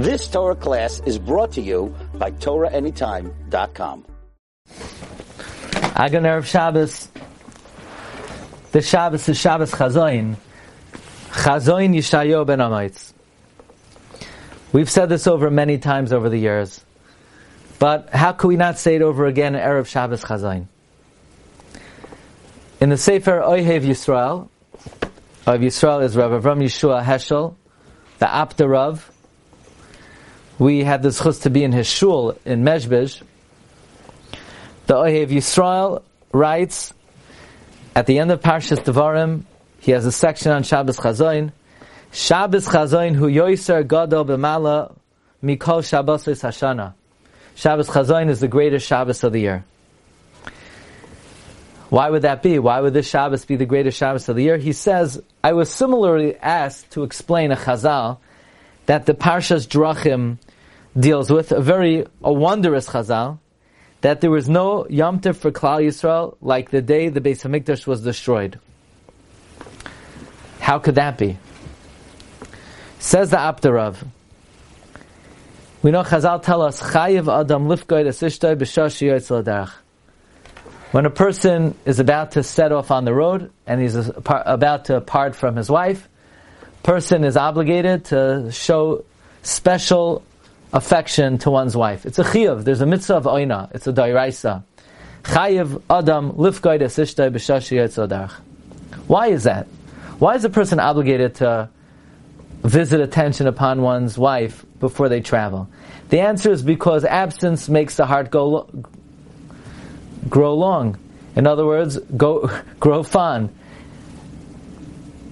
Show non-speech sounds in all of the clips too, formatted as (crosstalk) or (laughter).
This Torah class is brought to you by TorahAnytime.com. Agan Erev Shabbos. The Shabbos is Shabbos Chazoin. Chazoin Yishayo ben Amitz. We've said this over many times over the years. But how could we not say it over again in Erev Shabbos Chazain? In the Sefer Oihev Yisrael, of Yisrael is Rav Avram Yeshua Heschel, the Aptarav. We had the chus to be in his shul in Mezhbizh. The Ohev Yisrael writes at the end of Parshas Devarim, he has a section on Shabbos Chazoin. Shabbos Chazoin hu yoiser gadol b'mala mikol Shabbos Hashana. Shabbos Chazoin is the greatest Shabbos of the year. Why would that be? Why would this Shabbos be the greatest Shabbos of the year? He says, I was similarly asked to explain a Chazal that the Parshas Drachim deals with, a very, a wondrous Chazal, that there was no Yom Tov for Klal Yisrael like the day the Beis Hamikdash was destroyed. How could that be? Says the Aptarav. We know Chazal tell us, Chayiv Adam Yotzladarach. When a person is about to set off on the road and he's about to part from his wife, person is obligated to show special affection to one's wife. It's a chiyuv. There's a mitzvah of oina. It's a dairaisa. Chayiv adam lifgoid esishtay b'shashi Why is that? Why is a person obligated to visit attention upon one's wife before they travel? The answer is because absence makes the heart go grow long. In other words, go, (laughs) grow fond.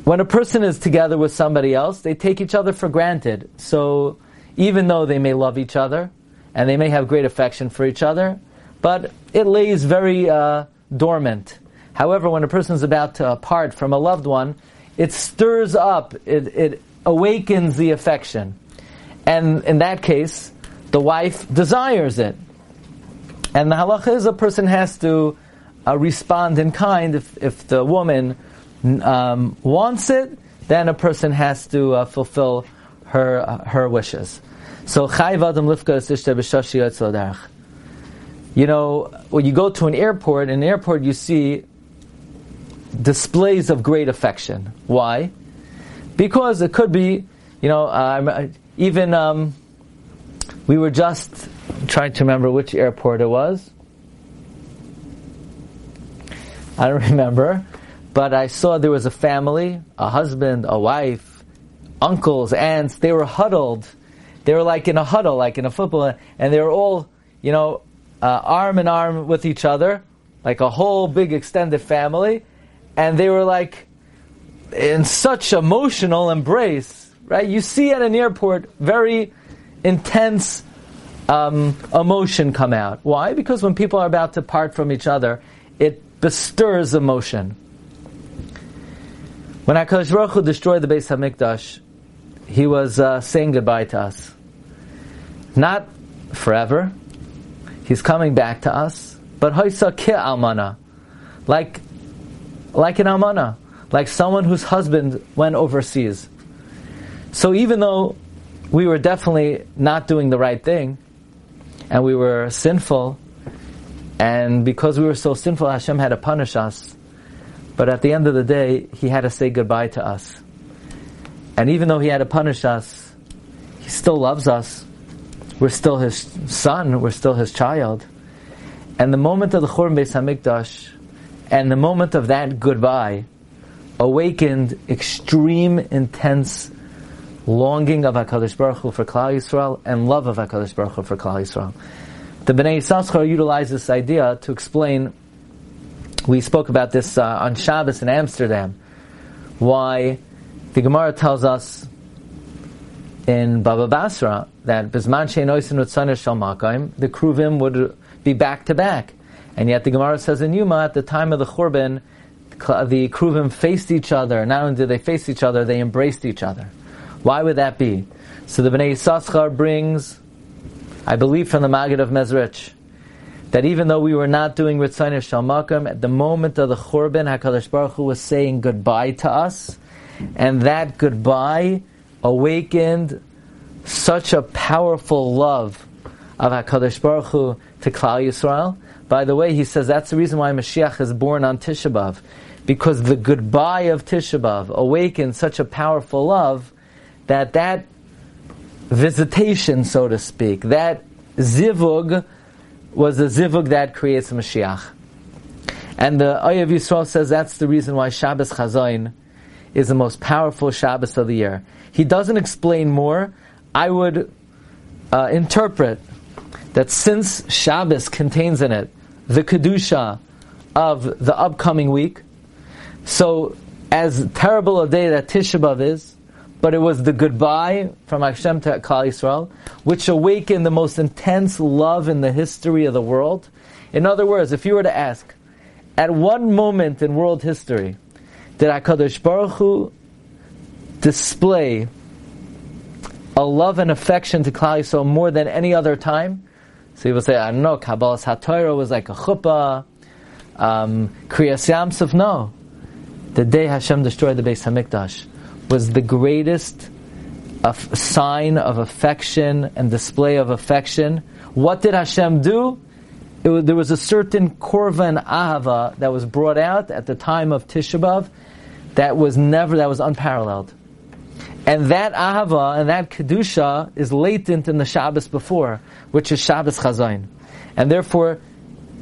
When a person is together with somebody else, they take each other for granted. So even though they may love each other and they may have great affection for each other, but it lays very uh, dormant. However, when a person is about to part from a loved one, it stirs up, it, it awakens the affection. And in that case, the wife desires it. And the halacha is a person has to uh, respond in kind. If, if the woman um, wants it, then a person has to uh, fulfill her her wishes. So chayv adam lifka You know, when you go to an airport, in an airport you see displays of great affection. Why? Because it could be, you know, uh, even um, we were just trying to remember which airport it was. I don't (laughs) remember, but I saw there was a family, a husband, a wife, uncles, aunts. They were huddled. They were like in a huddle, like in a football, and they were all, you know, uh, arm in arm with each other, like a whole big extended family, and they were like in such emotional embrace, right? You see at an airport very intense um, emotion come out. Why? Because when people are about to part from each other, it bestirs emotion. When HaKadosh Baruch Hu destroyed the Beis HaMikdash, He was uh, saying goodbye to us. Not forever. He's coming back to us. But Hoisa Ki Almana. Like, like an Almana. Like someone whose husband went overseas. So even though we were definitely not doing the right thing, and we were sinful, and because we were so sinful, Hashem had to punish us. But at the end of the day, He had to say goodbye to us. And even though He had to punish us, He still loves us. We're still His son, we're still His child. And the moment of the Churban Beis Hamikdash, and the moment of that goodbye, awakened extreme, intense longing of HaKadosh Baruch Hu for Klal Yisrael and love of HaKadosh Baruch Hu for Klal Yisrael. The Bnei Yissaschar utilize this idea to explain, we spoke about this uh, on Shabbos in Amsterdam, why the Gemara tells us in Baba Basra that Bisman Sheinoisin the Kruvim would be back to back. And yet the Gemara says in Yuma, at the time of the Churban, the Kruvim faced each other. Not only did they face each other, they embraced each other. Why would that be? So the Bnei Yissaschar brings, I believe from the Maggid of Mezrich, that even though we were not doing Ritzayin Shalmakam, at the moment of the Churban, HaKadosh Baruch Hu was saying goodbye to us, and that goodbye awakened such a powerful love of HaKadosh Baruch Hu to Klal Yisrael. By the way, he says that's the reason why Mashiach is born on Tisha B'Av, because the goodbye of Tisha B'Av awakened such a powerful love that that visitation, so to speak, that zivug was the zivug that creates Mashiach. And the Oyev Yisrael says that's the reason why Shabbos Chazayin is the most powerful Shabbos of the year. He doesn't explain more. I would uh, interpret that since Shabbos contains in it the Kedusha of the upcoming week, so as terrible a day that Tisha B'Av is, but it was the goodbye from Hashem to Klal Yisrael, which awakened the most intense love in the history of the world. In other words, if you were to ask, at one moment in world history, did HaKadosh Baruch Hu display a love and affection to Klal Yisrael more than any other time? So will say, I don't know, Kabbalas HaTorah was like a chuppah, um, Kriyas Yamsuf, no. The day Hashem destroyed the Beis HaMikdash was the greatest sign of affection and display of affection. What did Hashem do? Was, there was a certain korva and ahava that was brought out at the time of Tisha B'av that was never, that was unparalleled. And that ahava and that kedusha is latent in the Shabbos before, which is Shabbos Chazayin. And therefore,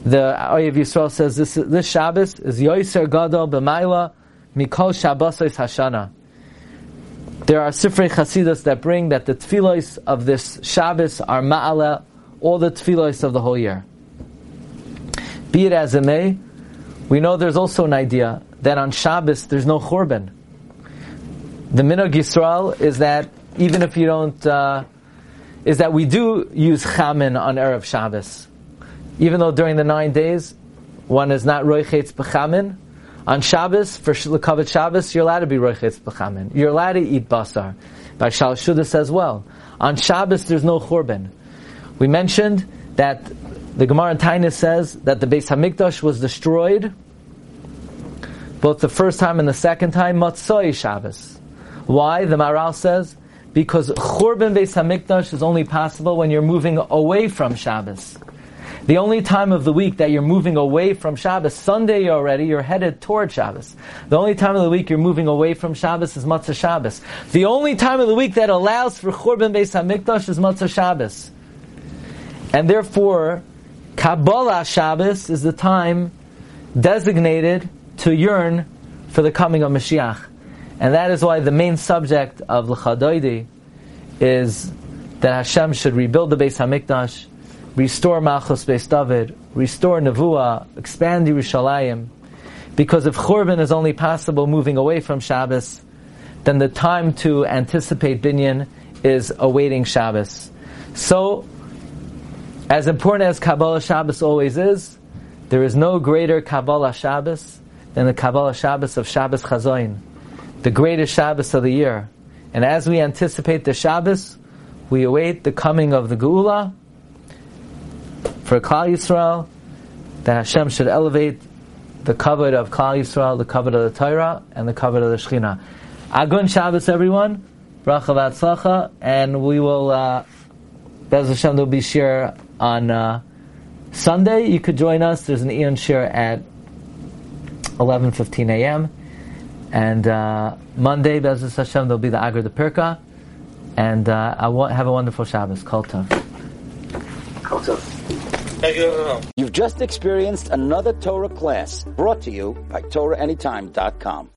the Oyev Yisrael says this, this Shabbos is Yoiser Gadol B'mayla Mikol Shabbosos Hashana. There are Sifrei Chasidus that bring that the tefillos of this Shabbos are ma'ala, all the tefillos of the whole year. Be it as it may, we know there's also an idea that on Shabbos there's no churban. The minhag Yisrael is that even if you don't, uh, is that we do use chamin on erev Shabbos, even though during the nine days one is not roichetz b'chamin, on Shabbos, for Lekavet Shabbos, you're allowed to be Roichetz B'chamin. You're allowed to eat basar. By Shal Shudas as well. On Shabbos, there's no Churban. We mentioned that the Gemara in Tainus says that the Beis Hamikdash was destroyed both the first time and the second time, Matzoi Shabbos. Why? The Maharal says, because Churban Beis Hamikdash is only possible when you're moving away from Shabbos. The only time of the week that you're moving away from Shabbos, Sunday already, you're headed toward Shabbos. The only time of the week you're moving away from Shabbos is Matzah Shabbos. The only time of the week that allows for Churban Beis HaMikdash is Matzah Shabbos. And therefore, Kabbalah Shabbos is the time designated to yearn for the coming of Mashiach. And that is why the main subject of L'chadoidi is that Hashem should rebuild the Beis HaMikdash, restore Malchus Beis David, restore Nevuah, expand Yerushalayim. Because if Churban is only possible moving away from Shabbos, then the time to anticipate Binyan is awaiting Shabbos. So, as important as Kabbalah Shabbos always is, there is no greater Kabbalah Shabbos than the Kabbalah Shabbos of Shabbos Chazoin, the greatest Shabbos of the year. And as we anticipate the Shabbos, we await the coming of the Geula, for Klal Yisrael, that Hashem should elevate the covet of Klal Yisrael, the covet of the Torah, and the covet of the Shechina. Agun Shabbos, everyone. Bracha v'atzlacha, and we will, uh, Bez Hashem, there'll be share on uh, Sunday. You could join us. There's an Eon share at 11.15 a.m. And uh, Monday, Bez Hashem, there'll be the Agra D'Pirka. And uh, I want, have a wonderful Shabbos. Kol Tov. Kol Tov. You've just experienced another Torah class brought to you by TorahAnytime.com.